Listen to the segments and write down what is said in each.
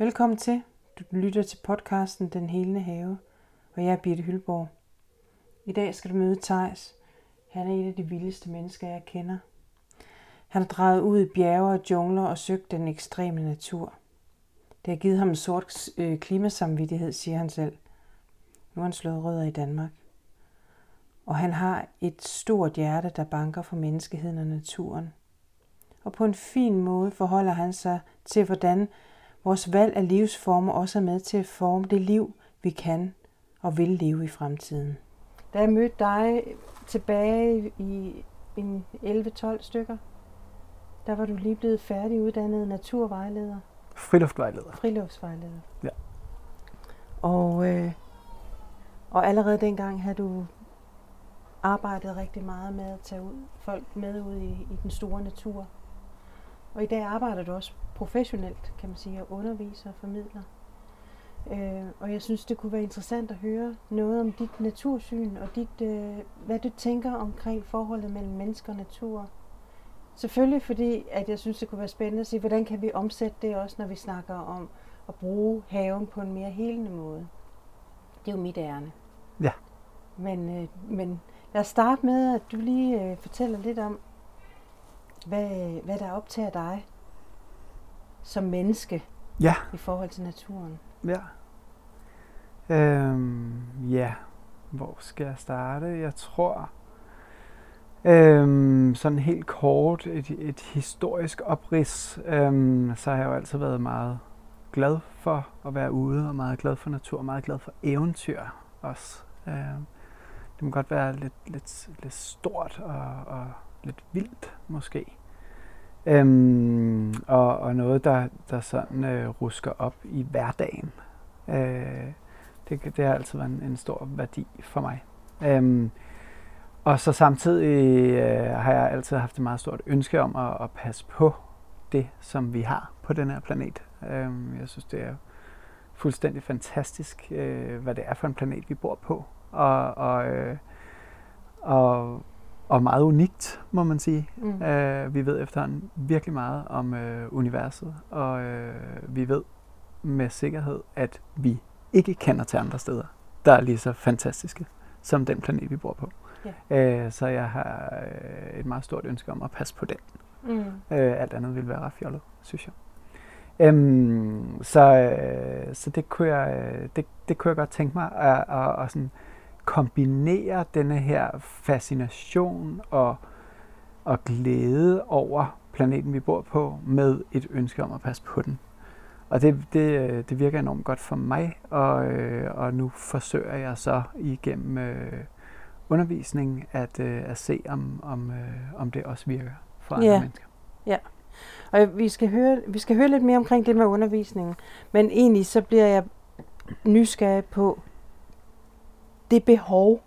Velkommen til. Du lytter til podcasten Den Helende Have, og jeg er Birte Hylborg. I dag skal du møde Tejs. Han er et af de vildeste mennesker, jeg kender. Han har drejet ud i bjerge og jungler og søgt den ekstreme natur. Det har givet ham en sort øh, klimasamvittighed, siger han selv. Nu har han slået rødder i Danmark. Og han har et stort hjerte, der banker for menneskeheden og naturen. Og på en fin måde forholder han sig til, hvordan vores valg af livsformer også er med til at forme det liv, vi kan og vil leve i fremtiden. Da jeg mødte dig tilbage i en 11-12 stykker, der var du lige blevet færdiguddannet naturvejleder. Friluftvejleder. Friluftsvejleder. Ja. Og, øh, og allerede dengang havde du arbejdet rigtig meget med at tage ud, folk med ud i, i den store natur. Og i dag arbejder du også professionelt, kan man sige, og underviser og formidler. Øh, og jeg synes, det kunne være interessant at høre noget om dit natursyn og dit, øh, hvad du tænker omkring forholdet mellem mennesker og natur. Selvfølgelig fordi, at jeg synes, det kunne være spændende at se, hvordan kan vi omsætte det også, når vi snakker om at bruge haven på en mere helende måde. Det er jo mit ærne. Ja. Men, øh, men lad os starte med, at du lige øh, fortæller lidt om, hvad, hvad der optager dig som menneske Ja. i forhold til naturen. Ja. Øhm, ja, hvor skal jeg starte? Jeg tror, øhm, sådan helt kort, et, et historisk oprids, øhm, så har jeg jo altid været meget glad for at være ude, og meget glad for natur, og meget glad for eventyr også. Øhm, det må godt være lidt, lidt, lidt stort og, og lidt vildt måske. Øhm, og, og noget, der, der sådan øh, rusker op i hverdagen. Øh, det, det har altid været en, en stor værdi for mig. Øhm, og så samtidig øh, har jeg altid haft et meget stort ønske om at, at passe på det, som vi har på den her planet. Øhm, jeg synes, det er fuldstændig fantastisk, øh, hvad det er for en planet, vi bor på. Og, og, øh, og, og meget unikt, må man sige. Mm. Øh, vi ved efterhånden virkelig meget om øh, universet, og øh, vi ved med sikkerhed, at vi ikke kender til andre steder, der er lige så fantastiske som den planet, vi bor på. Ja. Øh, så jeg har øh, et meget stort ønske om at passe på den. Mm. Øh, alt andet ville være ret fjollet, synes jeg. Øhm, så, øh, så det kunne jeg, øh, det, det kunne jeg godt tænke mig at, at, at sådan kombinere denne her fascination og, og glæde over planeten, vi bor på, med et ønske om at passe på den. Og det, det, det virker enormt godt for mig, og, øh, og nu forsøger jeg så igennem øh, undervisning at, øh, at se, om, om, øh, om det også virker for andre Ja. mennesker. Og vi skal, høre, vi skal høre lidt mere omkring det med undervisningen. Men egentlig så bliver jeg nysgerrig på det behov,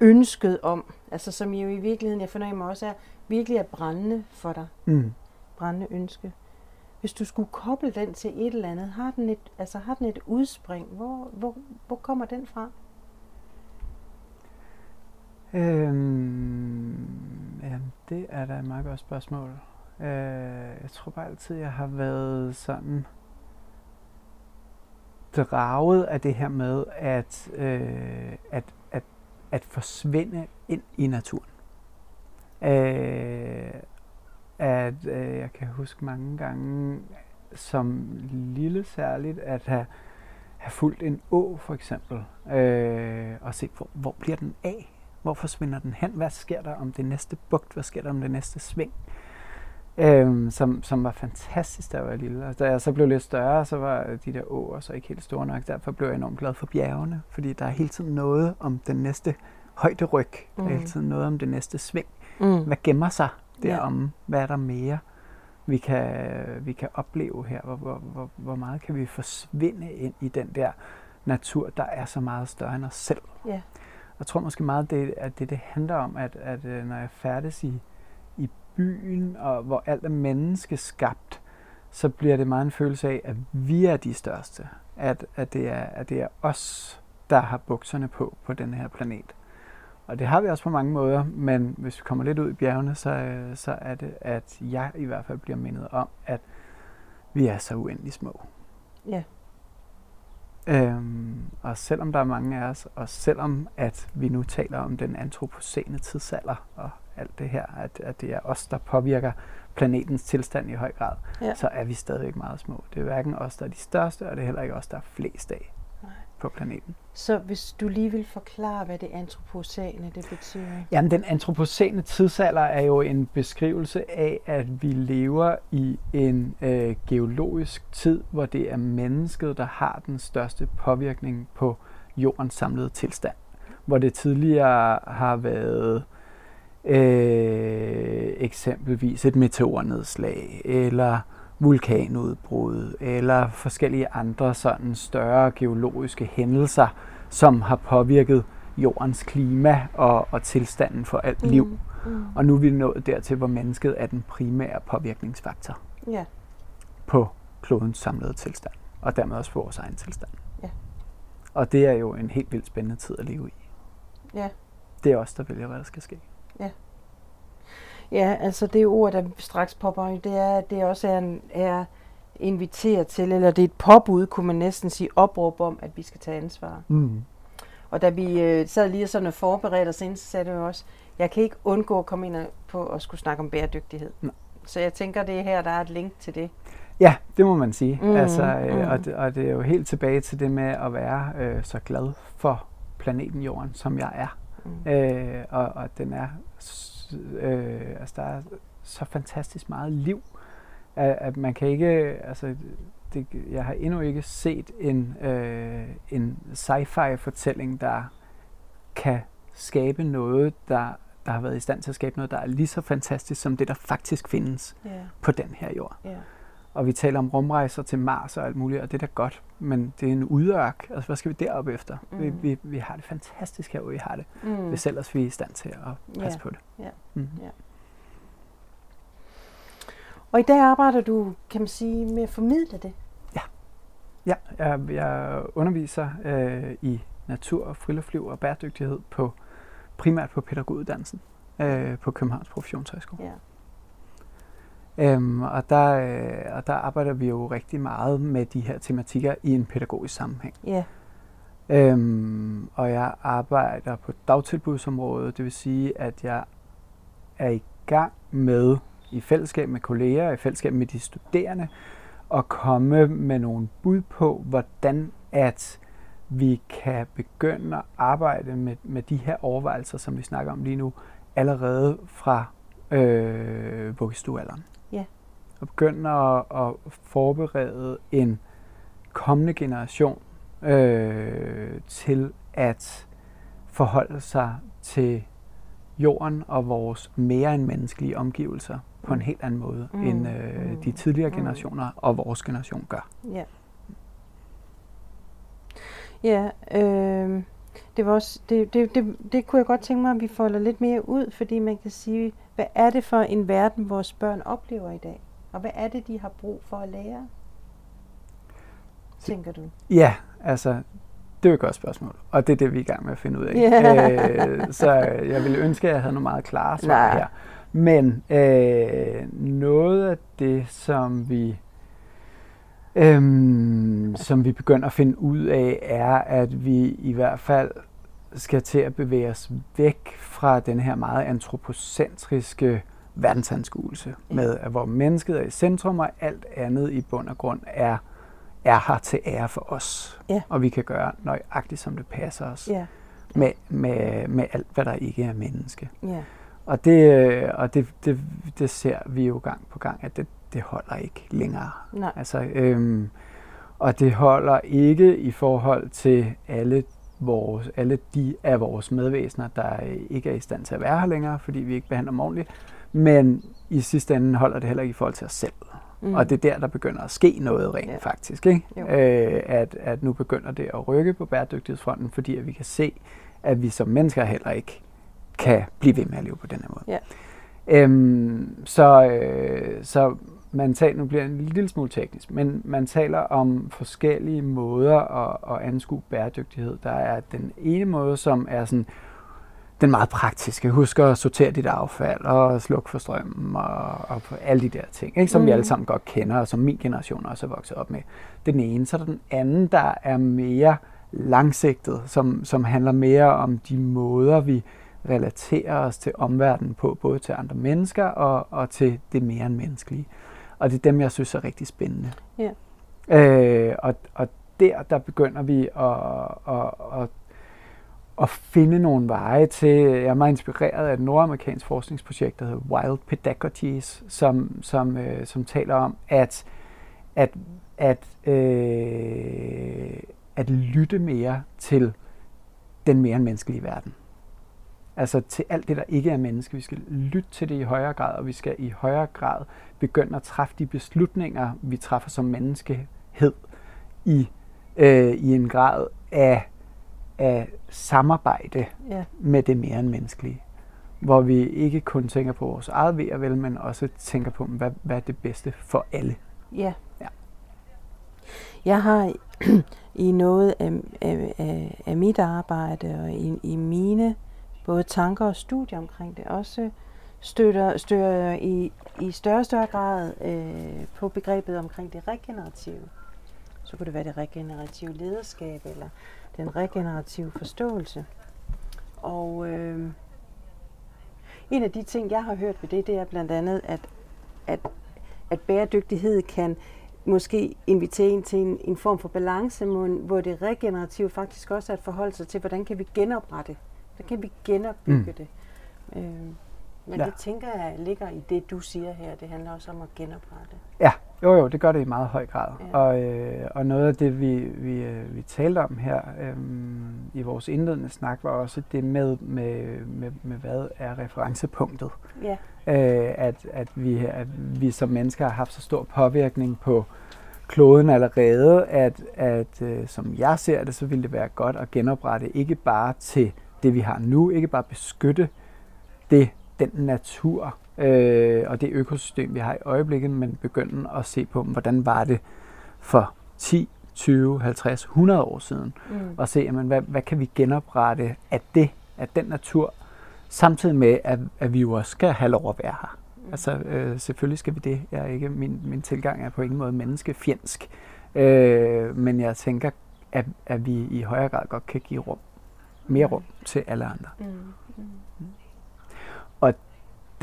ønsket om, altså som jo i virkeligheden, jeg fornemmer også er, virkelig er brændende for dig. Mm. Brændende ønske. Hvis du skulle koble den til et eller andet, har den et, altså har den et udspring? Hvor, hvor, hvor kommer den fra? Øhm, ja, det er da et meget godt spørgsmål. Øh, jeg tror bare altid, jeg har været sådan draget af det her med at, øh, at, at, at forsvinde ind i naturen. Øh, at øh, jeg kan huske mange gange som lille særligt at have, have fulgt en å for eksempel øh, og set hvor, hvor bliver den af? Hvor forsvinder den hen? Hvad sker der om det næste bugt? Hvad sker der om det næste sving? Øhm, som, som var fantastisk, da jeg var lille. Og da jeg så blev lidt større, så var de der åer så ikke helt store nok. Derfor blev jeg enormt glad for bjergene, fordi der er hele tiden noget om den næste højderyg. Der er hele Mm. tiden noget om det næste sving. Mm. Hvad gemmer sig Ja. derom? Hvad er der mere, vi kan, vi kan opleve her? Hvor, hvor, hvor, hvor meget kan vi forsvinde ind i den der natur, der er så meget større end os selv? Ja. Jeg tror måske meget, det, at det, det handler om, at, at øh, når jeg færdes i byen, og hvor alt er menneskeskabt, så bliver det meget en følelse af, at vi er de største. At, at, det, er, at det er os, der har bukserne på på den her planet. Og det har vi også på mange måder, men hvis vi kommer lidt ud i bjergene, så, så er det, at jeg i hvert fald bliver mindet om, at vi er så uendelig små. Ja. Øhm, og selvom der er mange af os, og selvom at vi nu taler om den antropocene tidsalder og alt det her, at, at det er os, der påvirker planetens tilstand i høj grad, Ja. så er vi stadigvæk meget små. Det er hverken os, der er de største, og det er heller ikke os, der er flest af Nej. på planeten. Så hvis du lige vil forklare, hvad det antropocene det betyder. Jamen, den antropocene tidsalder er jo en beskrivelse af, at vi lever i en øh, geologisk tid, hvor det er mennesket, der har den største påvirkning på jordens samlede tilstand. Hvor det tidligere har været øh, eksempelvis et meteornedslag, eller vulkanudbrud, eller forskellige andre sådan større geologiske hændelser, som har påvirket jordens klima og, og tilstanden for alt liv. Mm. Og nu er vi nået dertil, hvor mennesket er den primære påvirkningsfaktor Ja. på klodens samlede tilstand, og dermed også på vores egen tilstand. Ja. Og det er jo en helt vildt spændende tid at leve i. Ja. Det er os, der vælger, hvad der skal ske. Ja, altså det ord, der straks popper det er, at det også er, en, er inviteret til, eller det er et påbud, kunne man næsten sige, opråb om, at vi skal tage ansvar. Mm. Og da vi øh, sad lige sådan og forberedte os ind, så sagde du også, jeg kan ikke undgå at komme ind og- på at skulle snakke om bæredygtighed. Nej. Så jeg tænker, det er her, der er et link til det. Ja, det må man sige. Mm, altså, øh, mm. og, det, og det er jo helt tilbage til det med at være øh, så glad for planeten Jorden, som jeg er. Mm. Øh, og, og den er, øh, altså der er så fantastisk meget liv, at, at man kan ikke, altså det, jeg har endnu ikke set en, øh, en sci-fi fortælling, der kan skabe noget, der, der har været i stand til at skabe noget, der er lige så fantastisk som det, der faktisk findes Ja, på den her jord. ja. Og vi taler om rumrejser til Mars og alt muligt, og det er da godt, men det er en udørk. Altså, hvad skal vi deroppe efter? Mm. Vi, vi, vi har det fantastisk her, hvor vi har det, Mm. hvis ellers vi er i stand til at passe Ja, på det. ja, Mm. ja. Og i dag arbejder du, kan man sige, med at formidle det. Ja, jeg, jeg underviser øh, i natur og friluftsliv og bæredygtighed på primært på pædagoguddannelsen øh, på Københavns Professionshøjskole. Ja. Øhm, og, der, øh, og der arbejder vi jo rigtig meget med de her tematikker i en pædagogisk sammenhæng. Ja. Øhm, og jeg arbejder på dagtilbudsområdet, det vil sige, at jeg er i gang med, i fællesskab med kolleger, i fællesskab med de studerende, at komme med nogle bud på, hvordan at vi kan begynde at arbejde med, med de her overvejelser, som vi snakker om lige nu, allerede fra øh, vuggestuealderen. Og begynde at, at forberede en kommende generation øh, til at forholde sig til jorden og vores mere end menneskelige omgivelser på en Mm. helt anden måde, Mm. mm. end øh, Mm. de tidligere Mm. generationer og vores generation gør. Ja. Ja, øh, det, var også, det, det, det, det kunne jeg godt tænke mig, at vi folder lidt mere ud, fordi man kan sige, hvad er det for en verden, vores børn oplever i dag? Og hvad er det, de har brug for at lære? Tænker du? Ja, altså, det er jo et godt spørgsmål, og det er det, vi er i gang med at finde ud af. Ja. Øh, så jeg ville ønske, at jeg havde nogle meget klare svar Nej. her. Men øh, noget af det, som vi øhm, som vi begynder at finde ud af, er, at vi i hvert fald skal til at bevæge os væk fra den her meget antropocentriske verdensanskuelse, med at hvor mennesket er i centrum, og alt andet i bund og grund er, er her til ære for os. Ja. Og vi kan gøre nøjagtigt, som det passer os, Ja, med, med, med alt, hvad der ikke er menneske. ja, Og det, og det, det, det ser vi jo gang på gang, at det, det holder ikke længere. nej, Altså, øhm, og det holder ikke i forhold til alle, vores, alle de af vores medvæsener, der ikke er i stand til at være her længere, fordi vi ikke behandler dem ordentligt. Men i sidste ende holder det heller ikke i forhold til os selv. Mm. Og det er der, der begynder at ske noget rent Ja. faktisk. Ikke? Jo. Øh, at, at nu begynder det at rykke på bæredygtighedsfronten, fordi at vi kan se, at vi som mennesker heller ikke kan blive ved med at leve på den her måde. Ja. Øhm, så, øh, så man taler, nu bliver det en lille smule teknisk, men man taler om forskellige måder at, at anskue bæredygtighed. Der er den ene måde, som er sådan den meget praktiske. Husk at sortere dit affald og slukke for strømmen og, og alle de der ting, ikke? som mm. vi alle sammen godt kender, og som min generation også er vokset op med. Den ene. Så den anden, der er mere langsigtet, som, som handler mere om de måder, vi relaterer os til omverdenen på, både til andre mennesker og, og til det mere end menneskelige. Og det er dem, jeg synes er rigtig spændende. Ja. Øh, og, og der, der begynder vi at, at, at, at finde nogle veje til, jeg er meget inspireret af et nordamerikansk forskningsprojekt, der hedder Wild Pedagogies, som, som, øh, som taler om, at, at, at, øh, at lytte mere til den mere end menneskelige verden. Altså til alt det, der ikke er menneske. Vi skal lytte til det i højere grad, og vi skal i højere grad begynde at træffe de beslutninger, vi træffer som menneskehed i, øh, i en grad af, af samarbejde Ja. med det mere end menneskelige. Hvor vi ikke kun tænker på vores eget ved og vel, men også tænker på, hvad, hvad er det bedste for alle. Ja. Ja. Jeg har i noget af, af, af, af mit arbejde og i, i mine både tanker og studier omkring det også støtter, støtter i, i større og større grad øh, på begrebet omkring det regenerative. Så kunne det være det regenerative lederskab eller den regenerative forståelse. Og øh, en af de ting, jeg har hørt ved det, det er blandt andet, at, at, at bæredygtighed kan måske invitere en til en, en form for balance, hvor- det regenerative faktisk også er at forholde sig til, hvordan kan vi genoprette, hvordan kan vi genopbygge Mm. det. Øh, men ja. det tænker jeg ligger i det, du siger her. Det handler også om at genoprette. Ja, jo jo, det gør det i meget høj grad. Ja. Og, øh, og noget af det, vi, vi, øh, vi talte om her øhm, i vores indledende snak, var også det med, med, med, med hvad er referencepunktet. Ja, Øh, at, at, vi, at vi som mennesker har haft så stor påvirkning på kloden allerede, at, at øh, som jeg ser det, så ville det være godt at genoprette ikke bare til det, vi har nu, ikke bare beskytte det, den natur øh, og det økosystem, vi har i øjeblikket, men begynde at se på, hvordan var det for 10, 20, 50, 100 år siden, mm. og se, jamen, hvad, hvad kan vi genoprette af det, af den natur, samtidig med, at, at vi jo også skal have lov at være her. Altså, øh, selvfølgelig skal vi det. Jeg er ikke, min, min tilgang er på ingen måde menneskefjendsk. Øh, men jeg tænker, at, at vi i højere grad godt kan give rum, mere rum til alle andre. Mm. Mm.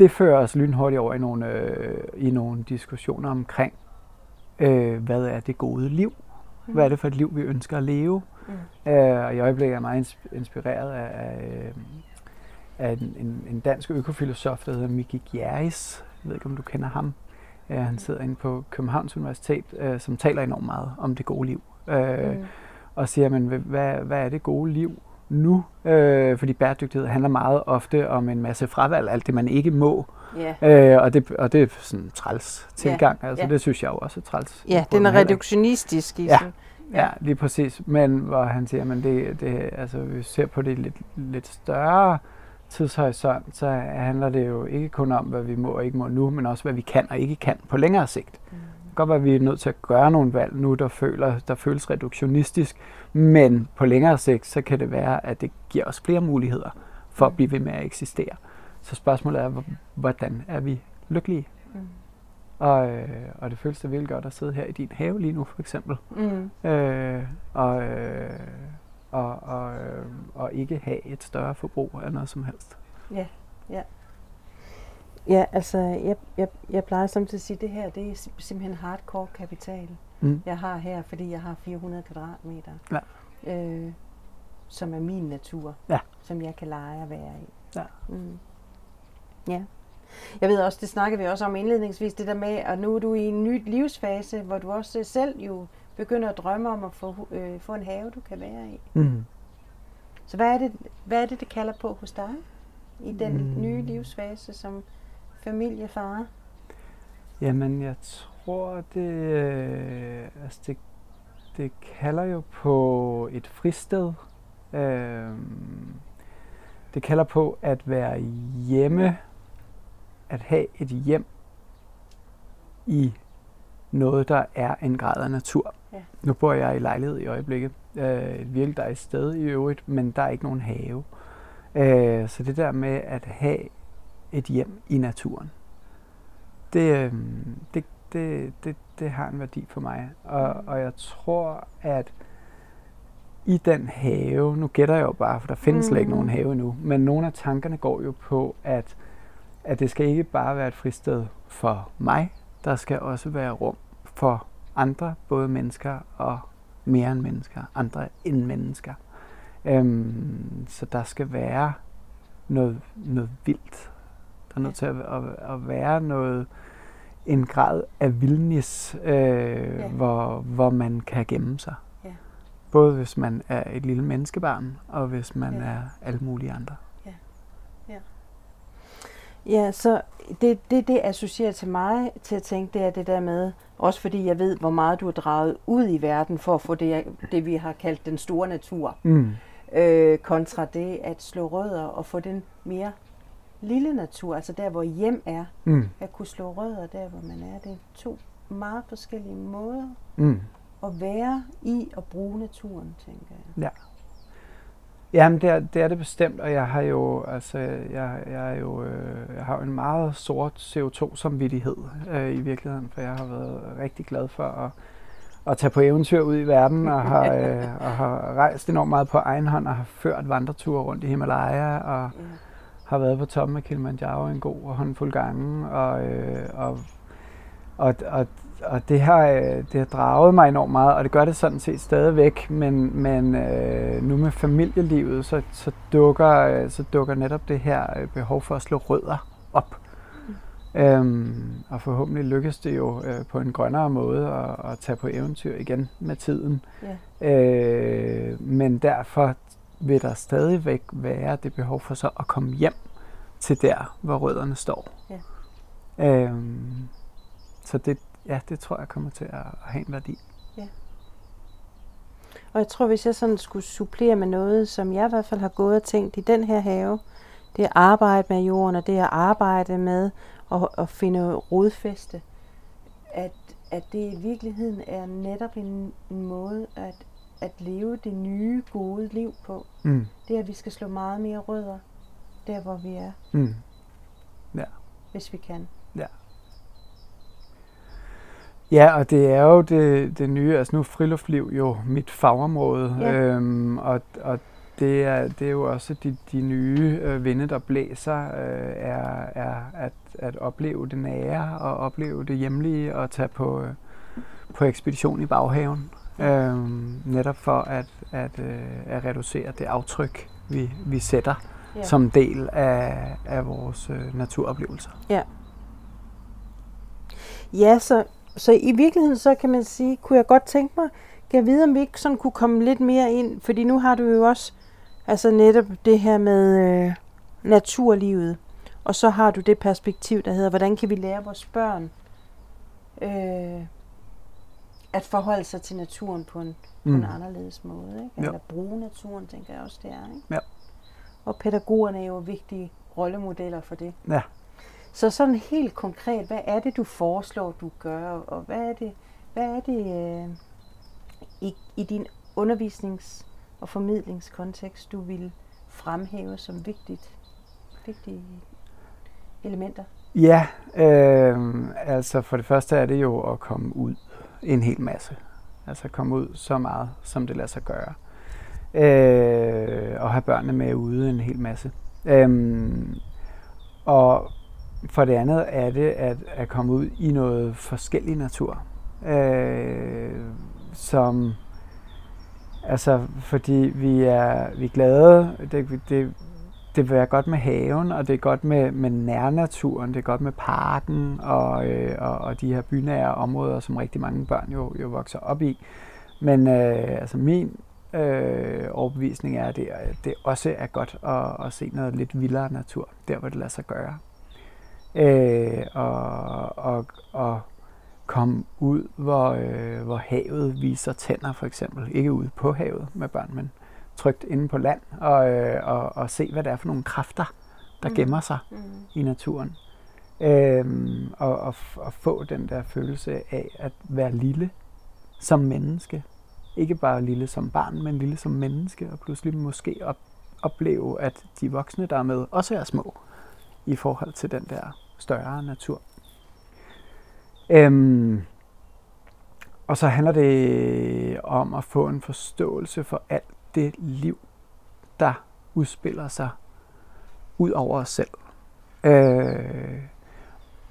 Det fører os lynhurtigt over i nogle, øh, i nogle diskussioner omkring, øh, hvad er det gode liv? Hvad er det for et liv, vi ønsker at leve? Mm. Øh, og i øjeblikket er jeg meget ins- inspireret af, af, øh, af en, en, en dansk økofilosof, der hedder Miki Gjerris. Jeg ved ikke, om du kender ham. Øh, han sidder inde på Københavns Universitet, øh, som taler enormt meget om det gode liv. Øh, Mm. og siger, men hvad, hvad er det gode liv nu? Øh, fordi bæredygtighed handler meget ofte om en masse fravalg, alt det man ikke må. Ja. Øh, og, det, og det er sådan en træls tilgang. Altså, ja. det synes jeg jo også er træls. ja, Jeg bryder den er reduktionistisk i Ja. sin- Ja, lige præcis. Men hvor han siger, men det, det, altså, hvis vi ser på det lidt, lidt større tidshorisont, så handler det jo ikke kun om, hvad vi må og ikke må nu, men også hvad vi kan og ikke kan på længere sigt. Kan godt være, at vi er nødt til at gøre nogle valg nu, der, føler, der føles reduktionistisk, men på længere sigt, så kan det være, at det giver os flere muligheder for at blive ved med at eksistere. Så spørgsmålet er, hvor- hvordan er vi lykkelige? Mm. Og, øh, og det føles da virkelig godt at sidde her i din have lige nu, for eksempel. Mm. Øh, og, øh, og, og, øh, og ikke have et større forbrug af noget som helst. Ja, ja. Ja, altså, jeg, jeg, jeg plejer samtidig at sige, at det her, det er sim- simpelthen hardcore kapital, Mm. jeg har her, fordi jeg har 400 kvadratmeter, Ja. øh, som er min natur, Ja. som jeg kan lege at være i. Ja. Mm. ja. Jeg ved også, det snakkede vi også om indledningsvis, det der med, at nu er du i en ny livsfase, hvor du også selv jo begynder at drømme om at få, øh, få en have, du kan være i. Mm. Så hvad er det, hvad er det, det kalder på hos dig i den mm. nye livsfase som familiefar? Jamen, jeg tror, det, øh, altså det, det kalder jo på et fristed. Øh, det kalder på at være hjemme, at have et hjem i noget, der er en grad af natur. Ja. Nu bor jeg i lejlighed i øjeblikket. Øh, et virkelig dejligt sted i øvrigt, men der er ikke nogen have. Øh, så det der med at have et hjem i naturen, det, øh, det, det, det, det har en værdi for mig. Og, og jeg tror, at i den have, nu gætter jeg jo bare, for der findes slet ikke nogen Mm. have endnu, men nogle af tankerne går jo på, at, at det skal ikke bare være et fristed for mig, der skal også være rum for andre, både mennesker og mere end mennesker, andre end mennesker. Øhm, så der skal være noget, noget vildt. Der er nødt til at, at, at være noget, en grad af vildnis, øh, Ja. hvor, hvor man kan gemme sig. Ja. Både hvis man er et lille menneskebarn, og hvis man Ja. er alle mulige andre. Ja, så det, det, det associerer til mig til at tænke, det er det der med, også fordi jeg ved, hvor meget du har draget ud i verden for at få det, det vi har kaldt den store natur, Mm. øh, kontra det at slå rødder og få den mere lille natur, altså der, hvor hjem er, Mm. at kunne slå rødder der, hvor man er. Det er to meget forskellige måder Mm. at være i og bruge naturen, tænker jeg. Jamen, det er, det er det bestemt, og jeg har jo, altså, jeg, jeg er jo, øh, jeg har jo en meget sort CO2-samvittighed øh, i virkeligheden, for jeg har været rigtig glad for at, at tage på eventyr ud i verden, og har, øh, og har rejst enormt meget på egen hånd, og har ført vandreture rundt i Himalaya, og Ja. Har været på toppen af Kilimanjaro en god håndfuld gange, og, øh, og, og, og, og det, har, øh, det har draget mig enormt meget, og det gør det sådan set stadigvæk, men, men øh, nu med familielivet, så, så, dukker, øh, så dukker netop det her øh, behov for at slå rødder op. Øhm, og forhåbentlig lykkes det jo øh, på en grønnere måde at, at tage på eventyr igen med tiden. Ja. Øh, men derfor vil der stadigvæk være det behov for så at komme hjem til der, hvor rødderne står. Ja. Øhm, så det, ja, det tror jeg kommer til at have en værdi. Og jeg tror, hvis jeg sådan skulle supplere med noget, som jeg i hvert fald har gået og tænkt i den her have, det at arbejde med jorden, og det at arbejde med at, at finde rodfæste. At, at det i virkeligheden er netop en, en måde at, at leve det nye, gode liv på. Mm. Det er, at vi skal slå meget mere rødder, der hvor vi er, Mm. hvis vi kan. Ja, og det er jo det, det nye, altså nu er friluftsliv jo mit fagområde, Ja. øhm, og, og det, er, det er jo også de, de nye øh, vinde, der blæser, øh, er, er at, at opleve det nære, og opleve det hjemlige, og tage på, øh, på ekspedition i baghaven. Øhm, netop for at, at, øh, at reducere det aftryk, vi, vi sætter Ja. som del af, af vores øh, naturoplevelser. Ja, så, så i virkeligheden så kan man sige, kunne jeg godt tænke mig, kan jeg vide, om vi ikke sådan kunne komme lidt mere ind, fordi nu har du jo også altså netop det her med øh, naturlivet, og så har du det perspektiv, der hedder, hvordan kan vi lære vores børn øh, at forholde sig til naturen på en, på en anderledes måde, ikke? Eller bruge naturen, tænker jeg også, det er. Ikke? Ja. Og pædagogerne er jo vigtige rollemodeller for det. Ja. Så sådan helt konkret, hvad er det, du foreslår, du gør, og hvad er det, hvad er det øh, i, i din undervisnings- og formidlingskontekst, du vil fremhæve som vigtigt, vigtige elementer? Ja, øh, altså for det første er det jo at komme ud en hel masse. Altså komme ud så meget, som det lader sig gøre. Øh, og have børnene med ude en hel masse. Øh, og for det andet er det at, at komme ud i noget forskellig natur. Øh, som altså fordi vi er, vi er glade, det, det, det vil være godt med haven, og det er godt med, med nærnaturen, det er godt med parken og, øh, og, og de her bynære områder, som rigtig mange børn jo, jo vokser op i. Men øh, altså min øh, overbevisning er, at det, det også er godt at, at se noget lidt vildere natur, der hvor det lader sig gøre. Øh, og, og, og komme ud, hvor, øh, hvor havet viser tænder for eksempel. Ikke ude på havet med børn, men trygt inde på land og, øh, og, og se, hvad det er for nogle kræfter, der Mm. gemmer sig Mm. i naturen. Øhm, og, og, og få den der følelse af at være lille som menneske. Ikke bare lille som barn, men lille som menneske, og pludselig måske op, opleve, at de voksne, der er med, også er små i forhold til den der større natur. Øhm, og så handler det om at få en forståelse for alt det liv, der udspiller sig ud over os selv. Øh,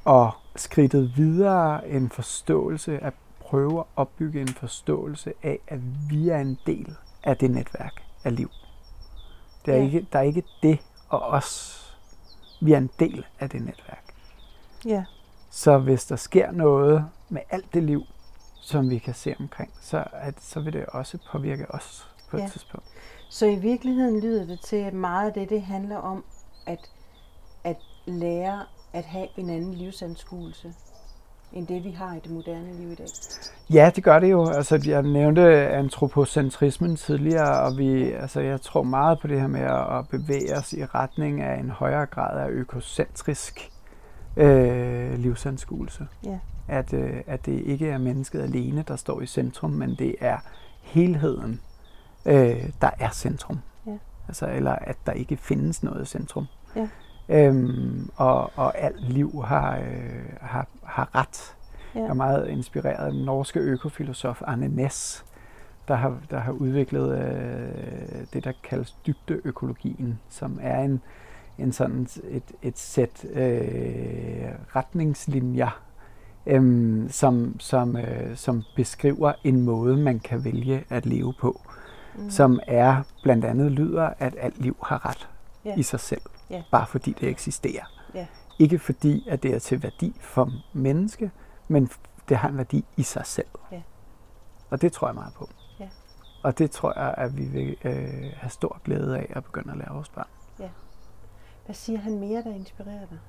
og skridtet videre en forståelse, at prøve at opbygge en forståelse af, at vi er en del af det netværk af liv. Det er Ja. ikke, der er ikke det og os. Vi er en del af det netværk. Ja. Så hvis der sker noget med alt det liv, som vi kan se omkring, så, at, så vil det også påvirke os på et Ja. tidspunkt. Så i virkeligheden lyder det til, at meget af det, det handler om at, at lære at have en anden livsanskuelse, end det vi har i det moderne liv i dag. Ja, det gør det jo. Altså, jeg nævnte antropocentrismen tidligere, og vi, altså, jeg tror meget på det her med at at bevæge os i retning af en højere grad af økocentrisk øh, livsanskuelse. Ja. At, øh, at det ikke er mennesket alene, der står i centrum, men det er helheden, øh, der er centrum. Ja. Altså, eller at der ikke findes noget centrum. Ja. Øhm, og, og alt liv har, øh, har, har ret. Ja. Jeg er meget inspireret af den norske økofilosof Arne Næss, der har, der har udviklet øh, det, der kaldes dybdeøkologien, som er en, en sådan et, et sæt øh, retningslinjer, øh, som, som, øh, som beskriver en måde, man kan vælge at leve på, mm. som er blandt andet lyder, at alt liv har ret Ja. i sig selv, Ja. bare fordi det eksisterer. Ja. Ikke fordi, at det er til værdi for menneske, men det har en værdi i sig selv. Ja. Og det tror jeg meget på. Ja. Og det tror jeg, at vi vil øh, have stor glæde af at begynde at lære vores børn. Hvad siger han mere, der inspirerer dig?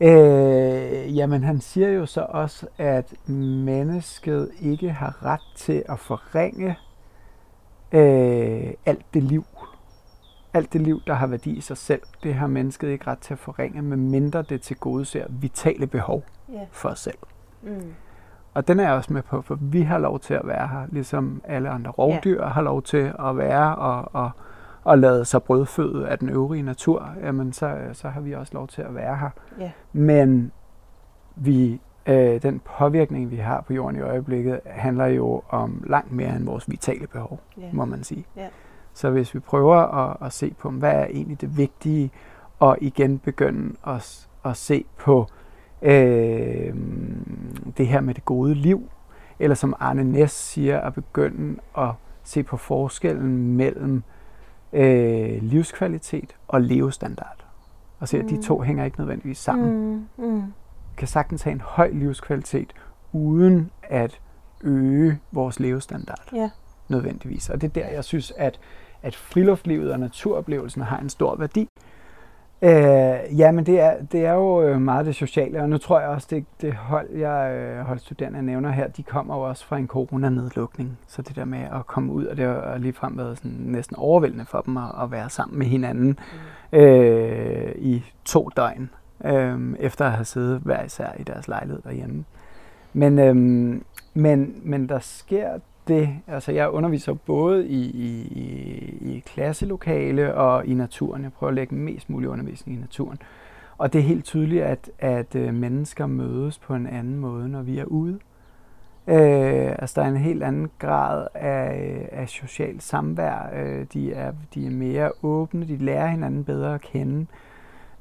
Øh, jamen, han siger jo så også, at mennesket ikke har ret til at forringe øh, alt det liv. Alt det liv, der har værdi i sig selv, det har mennesket ikke ret til at forringe, medmindre det til gode ser vitale behov Ja. for os selv. Mm. Og den er jeg også med på, for vi har lov til at være her, ligesom alle andre rovdyr har lov til at være og, og, og lade sig brødføde af den øvrige natur. Jamen, så, så har vi også lov til at være her. Ja. Men vi, øh, den påvirkning, vi har på jorden i øjeblikket, handler jo om langt mere end vores vitale behov, Ja. må man sige. Ja. Så hvis vi prøver at, at se på, hvad er egentlig det vigtige, og igen begynde at, at se på øh, det her med det gode liv, eller som Arne Næs siger, at begynde at se på forskellen mellem øh, livskvalitet og levestandard. Og se, at de Mm. to hænger ikke nødvendigvis sammen. Mm. Mm. Kan sagtens have en høj livskvalitet, uden at øge vores levestandard Ja. nødvendigvis. Og det er der, jeg synes, at, at friluftlivet og naturoplevelsen har en stor værdi. Øh, ja, men det er, det er jo øh, meget det sociale, og nu tror jeg også, det, det hold, jeg øh, holdstuderende nævner her, de kommer jo også fra en coronanedlukning. Så det der med at komme ud, og det har ligefrem været sådan næsten overvældende for dem at, at være sammen med hinanden øh, i to døgn, øhm, efter at have siddet hver især i deres lejlighed derhjemme. Men, øhm, men, men der sker det, altså jeg underviser både i, i, i, i klasselokale og i naturen. Jeg prøver at lægge mest mulig undervisning i naturen. Og det er helt tydeligt, at, at øh, mennesker mødes på en anden måde, når vi er ude. Øh, altså der er en helt anden grad af, af social samvær. Øh, de, er, de er mere åbne, de lærer hinanden bedre at kende,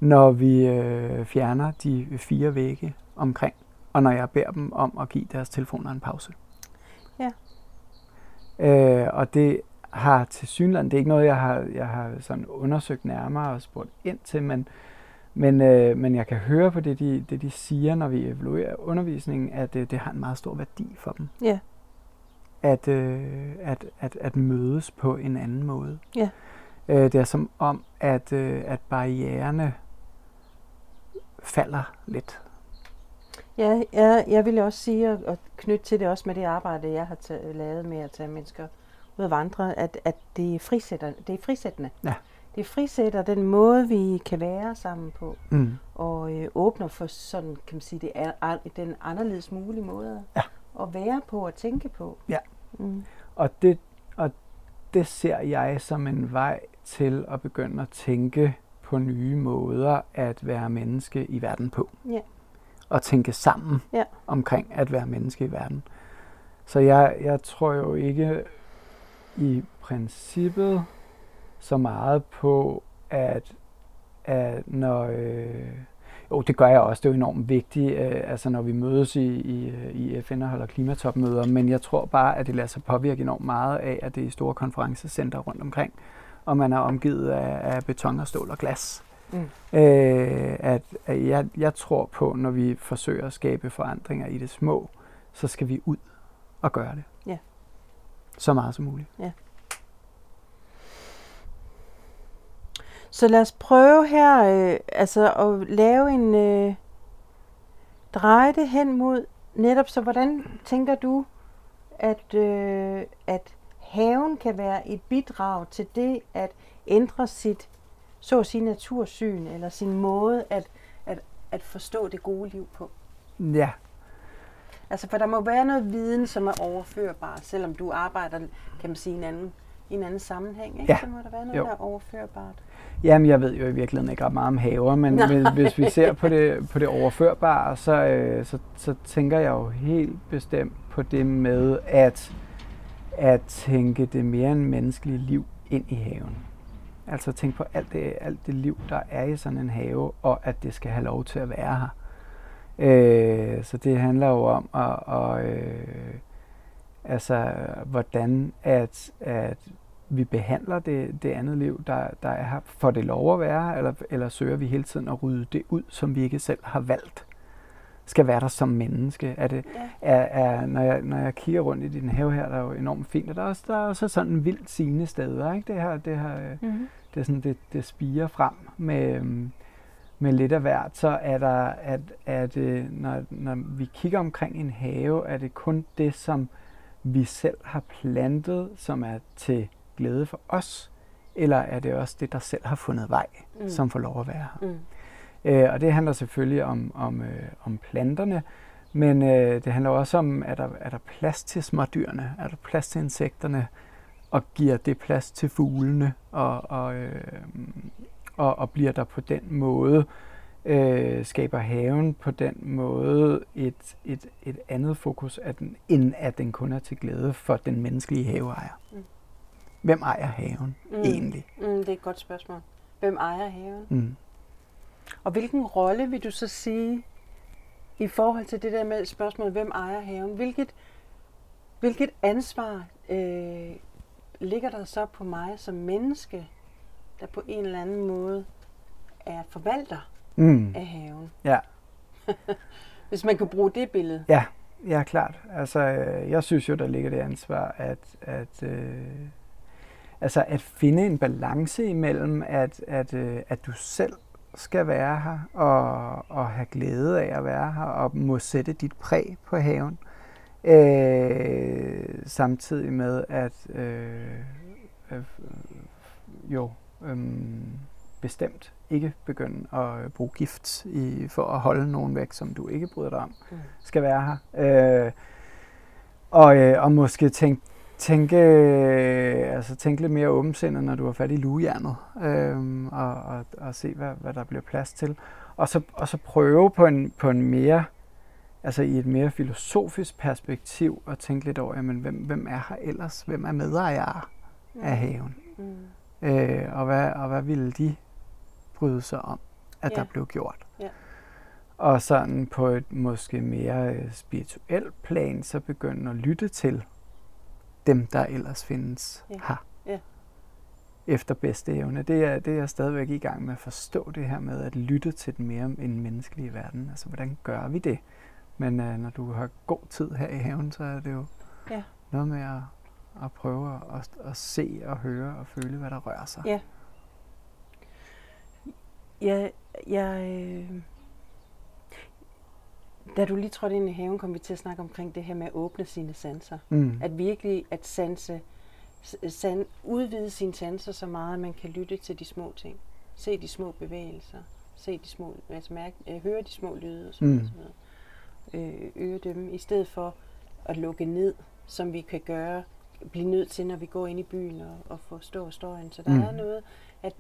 når vi øh, fjerner de fire vægge omkring, og når jeg beder dem om at give deres telefoner en pause. Ja. Øh, og det har til synland, det er ikke noget, jeg har, jeg har sådan undersøgt nærmere og spurgt ind til, men, men, øh, men jeg kan høre på det de, det, de siger, når vi evaluerer undervisningen, at øh, det har en meget stor værdi for dem. Ja. At, øh, at, at, at mødes på en anden måde. Ja. Øh, det er som om, at, øh, at barriererne falder lidt. Ja, jeg, jeg vil også sige, og, og knytte til det også med det arbejde, jeg har taget, lavet med at tage mennesker ud at vandre, at, at det, er frisætter, det er frisættende. Ja. Det frisætter den måde, vi kan være sammen på, Mm. og øh, åbner for sådan, kan man sige, det er, er den anderledes mulige måde Ja. at være på og tænke på. Ja. Mm. Og det, og det ser jeg som en vej til at begynde at tænke på nye måder at være menneske i verden på. Ja. Og tænke sammen Ja. omkring at være menneske i verden. Så jeg, jeg tror jo ikke i princippet så meget på, at, at når... Øh, jo, det gør jeg også. Det er jo enormt vigtigt, øh, altså når vi mødes i, i, i FN og holder klimatopmøder, men jeg tror bare, at det lader sig påvirke enormt meget af, at det er store konferencecenter rundt omkring, og man er omgivet af, af beton og stål og glas. Mm. Øh, at, at jeg, jeg tror på, når vi forsøger at skabe forandringer i det små, så skal vi ud og gøre det. Ja. Så meget som muligt. Så lad os prøve her øh, altså at lave en øh, dreje det hen mod netop så hvordan tænker du at øh, at haven kan være et bidrag til det at ændre sit så at sige natursyn eller sin måde at at at forstå det gode liv på. Ja, Altså for der må være noget viden som er overførbar, selvom du arbejder kan man sige i en anden i en anden sammenhæng, ikke? Ja. Så må der være noget Jo. der er overførbart. Jamen, jeg ved jo i virkeligheden ikke ret meget om haver, men Nej. hvis, vi ser på det, på det overførbare, så, øh, så, så tænker jeg jo helt bestemt på det med at, at tænke det mere end menneskelige liv ind i haven. Altså tænk på alt det, alt det liv, der er i sådan en have, og at det skal have lov til at være her. Øh, så det handler jo om at, at øh, altså, hvordan at, at vi behandler det, det andet liv, der, der er her. Får det lov at være eller, eller søger vi hele tiden at rydde det ud, som vi ikke selv har valgt? Skal være der som menneske? Er det, Ja. er, er, når, jeg, når jeg kigger rundt i din have her, der er jo enormt fint, og der er også, der er også sådan vildt sigende steder, ikke? Det her, det her, Mm-hmm. det, er sådan, det, det spiger frem med, øhm, med lidt af hvert, så er der, at, at øh, når, når vi kigger omkring en have, er det kun det, som vi selv har plantet, som er til glæde for os, eller er det også det, der selv har fundet vej, mm. som får lov at være her? Mm. Øh, og det handler selvfølgelig om, om, øh, om planterne, men øh, det handler også om, er der, er der plads til smådyrene? Er der plads til insekterne? Og giver det plads til fuglene? Og, og, øh, og, og bliver der på den måde, øh, skaber haven på den måde et, et, et andet fokus, at den, end at den kun er til glæde for den menneskelige haveejer? Mm. Hvem ejer haven Mm. egentlig? Mm, det er et godt spørgsmål. Hvem ejer haven? Mm. Og hvilken rolle vil du så sige i forhold til det der med spørgsmålet, hvem ejer haven? Hvilket, hvilket ansvar øh, ligger der så på mig som menneske, der på en eller anden måde er forvalter Mm. af haven? Ja. Hvis man kan bruge det billede. Ja, ja, klart. Altså, øh, jeg synes jo, der ligger det ansvar, at, at, øh, altså at finde en balance imellem, at, at, øh, at du selv skal være her og, og have glæde af at være her og må sætte dit præg på haven. Øh, samtidig med, at øh, øh, jo øh, bestemt ikke begynde at bruge gift i, for at holde nogen væk, som du ikke bryder dig om Mm. skal være her. Øh, og, øh, og måske tænke, tænke, altså tænke lidt mere åbensindet, når du har fat i lugejernet, øh, og, og, og se, hvad, hvad der bliver plads til. Og så, og så prøve på en, på en mere, altså i et mere filosofisk perspektiv, at tænke lidt over, jamen, hvem, hvem er her ellers? Hvem er medejer af haven? Mm. Øh, og, hvad, og hvad ville de bryde sig om, at Ja. der blev gjort? Ja. Og sådan på et måske mere øh, spirituelt plan, så begynde at lytte til dem, der ellers findes Ja. her. Ja. Efter bedste evne. Det er, det er jeg stadigvæk i gang med at forstå det her med at lytte til den mere end menneskelige verden. Altså, hvordan gør vi det? Men øh, når du har god tid her i haven, så er det jo Ja. noget med at, at prøve at, at se og høre og føle, hvad der rører sig. Ja. Jeg, jeg, øh, da du lige trådte ind i haven, kom vi til at snakke omkring det her med at åbne sine sanser. Mm. At virkelig at sanse, san, udvide sine sanser så meget, at man kan lytte til de små ting. Se de små bevægelser. Se de små, altså mærke, øh, høre de små lyde og så videre. Mm. Videre. Øh, øre dem, i stedet for at lukke ned, som vi kan gøre blive nødt til, når vi går ind i byen og, og forstå historien. Så der Mm. er noget, at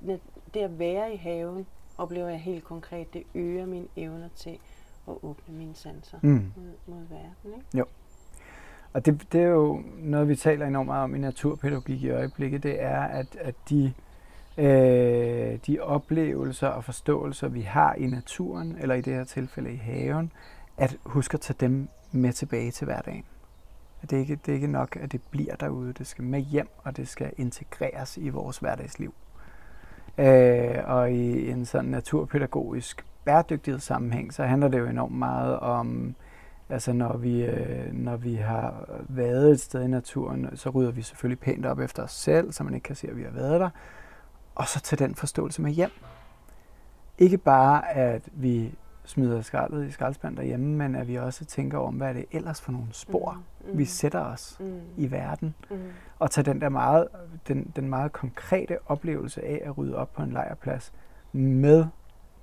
det at være i haven, oplever jeg helt konkret, det øger mine evner til at åbne mine sanser Mm. mod, mod verden. Ikke? Og det, det er jo noget, vi taler enormt meget om i naturpædagogik i øjeblikket, det er, at, at de, øh, de oplevelser og forståelser, vi har i naturen, eller i det her tilfælde i haven, at huske at tage dem med tilbage til hverdagen. At det, er ikke, det er ikke nok, at det bliver derude. Det skal med hjem, og det skal integreres i vores hverdagsliv. Øh, og i en sådan naturpædagogisk bæredygtighedssammenhæng, så handler det jo enormt meget om, altså når vi, øh, når vi har været et sted i naturen, så rydder vi selvfølgelig pænt op efter os selv, så man ikke kan se, at vi har været der. Og så tage den forståelse med hjem. Ikke bare, at vi smider skraldet i skraldespand derhjemme, men at vi også tænker om, hvad er det ellers for nogle spor, Mm. vi sætter os mm. i verden Mm. og tage den der meget, den, den meget konkrete oplevelse af at rydde op på en lejrplads med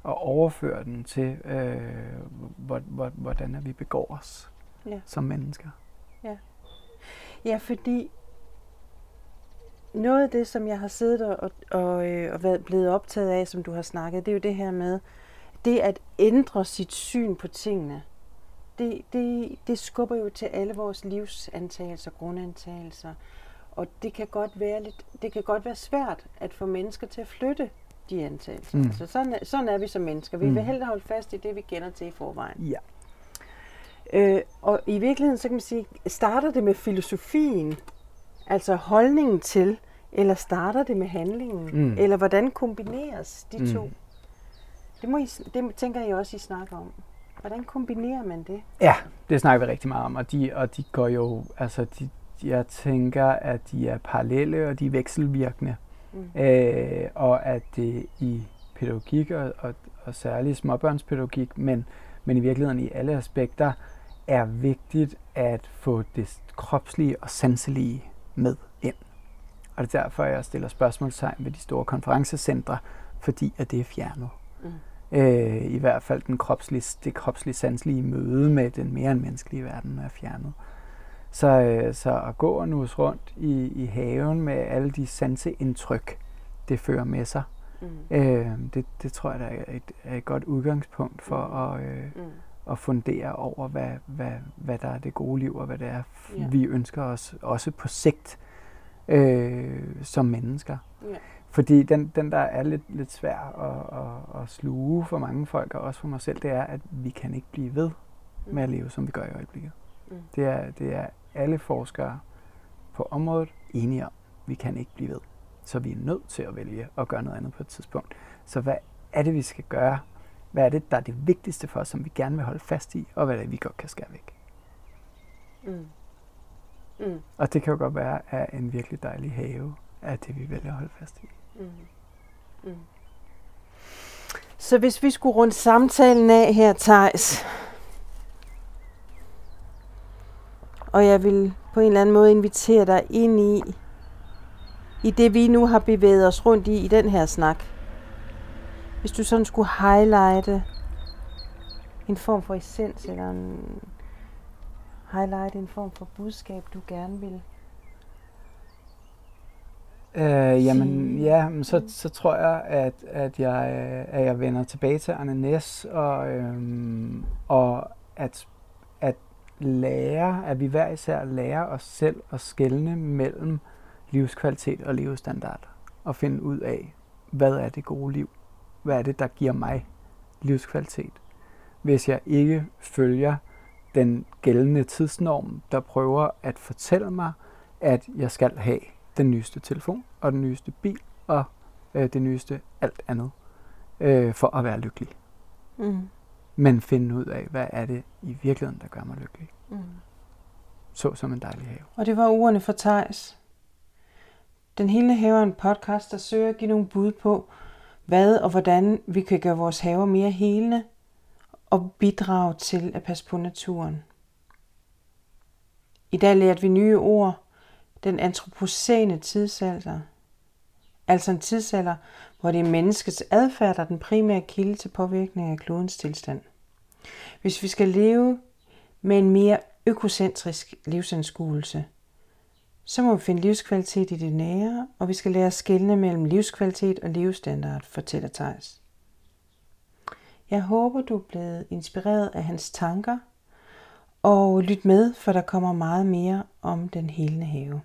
og overføre den til, øh, hvor, hvor, hvordan vi begår os Ja. som mennesker. Ja, fordi noget af det, som jeg har siddet og, og, øh, og været blevet optaget af, som du har snakket, det er jo det her med, det at ændre sit syn på tingene, det, det, det skubber jo til alle vores livsantagelser, grundantagelser. Og det kan godt være lidt, det kan godt være svært at få mennesker til at flytte de antagelser. Mm. Altså sådan, er- sådan er vi som mennesker. Vi Mm. mm. vil hellere holde fast i det, vi kender til i forvejen. Ja. Øh, og i virkeligheden, så kan man sige, starter det med filosofien, altså holdningen til, eller starter det med handlingen? Mm. Eller hvordan kombineres de Mm. to? Det, må I, det tænker jeg også, I snakker om. Hvordan kombinerer man det? Ja, det snakker vi rigtig meget om, og de, og de går jo, altså de, jeg tænker, at de er parallelle og de er vekselvirkende. Mm. Øh, og at det i pædagogik og, og, og særligt småbørnspædagogik, men, men i virkeligheden i alle aspekter, er vigtigt at få det kropslige og sanselige med ind. Og det er derfor, jeg stiller spørgsmålstegn ved de store konferencecentre, fordi at det er fjernet. Mm. Øh, I hvert fald den kropslige, det kropslige sanselige møde med den mere end menneskelige verden er fjernet. Så, øh, så at gå og nus rundt i, i haven med alle de sanseindtryk, det fører med sig, Mm. øh, det, det tror jeg der er et, er et godt udgangspunkt for at, øh, Mm. at fundere over, hvad, hvad, hvad der er det gode liv, og hvad det er, Ja. vi ønsker os også på sigt øh, som mennesker. Ja. Fordi den, den der er lidt, lidt svær at, at, at sluge for mange folk, og også for mig selv, det er, at vi kan ikke blive ved med at leve, som vi gør i øjeblikket. Mm. Det, er, det er alle forskere på området enige om. Vi kan ikke blive ved. Så vi er nødt til at vælge at gøre noget andet på et tidspunkt. Så hvad er det, vi skal gøre? Hvad er det, der er det vigtigste for os, som vi gerne vil holde fast i, og hvad er det, vi godt kan skære væk? Mm. Mm. Og det kan jo godt være, at en virkelig dejlig have er det, vi vælger at holde fast i. Mm. Mm. Så hvis vi skulle runde samtalen af her, Thijs, og jeg vil på en eller anden måde invitere dig ind i, i det vi nu har bevæget os rundt i, i den her snak. Hvis du sådan skulle highlighte en form for essens, eller en highlight en form for budskab, du gerne vil. Øh, jamen, ja, så, så tror jeg, at, at, jeg, at jeg vender tilbage til Arne Næs, og, øhm, og at, lærer, lære, at vi hver især lærer os selv at skelne mellem livskvalitet og levestandard, og finde ud af, hvad er det gode liv? Hvad er det, der giver mig livskvalitet? Hvis jeg ikke følger den gældende tidsnorm, der prøver at fortælle mig, at jeg skal have den nyeste telefon og den nyeste bil og øh, det nyeste alt andet øh, for at være lykkelig. Mm. Men finde ud af, hvad er det i virkeligheden, der gør mig lykkelig. Mm. Så som en dejlig have. Og det var ordene for Tejs. Den hele have er en podcast, der søger at give nogle bud på, hvad og hvordan vi kan gøre vores haver mere helende og bidrage til at passe på naturen. I dag lærte vi nye ord. Den antropocene tidsalder. Altså en tidsalder, hvor det er menneskets adfærd, der er den primære kilde til påvirkning af klodens tilstand. Hvis vi skal leve med en mere økocentrisk livsanskuelse, Så må vi finde livskvalitet i det nære, og vi skal lære at skelne mellem livskvalitet og levestandard, fortæller Thijs. Jeg håber, du er blevet inspireret af hans tanker, og lyt med, for der kommer meget mere om den helende have.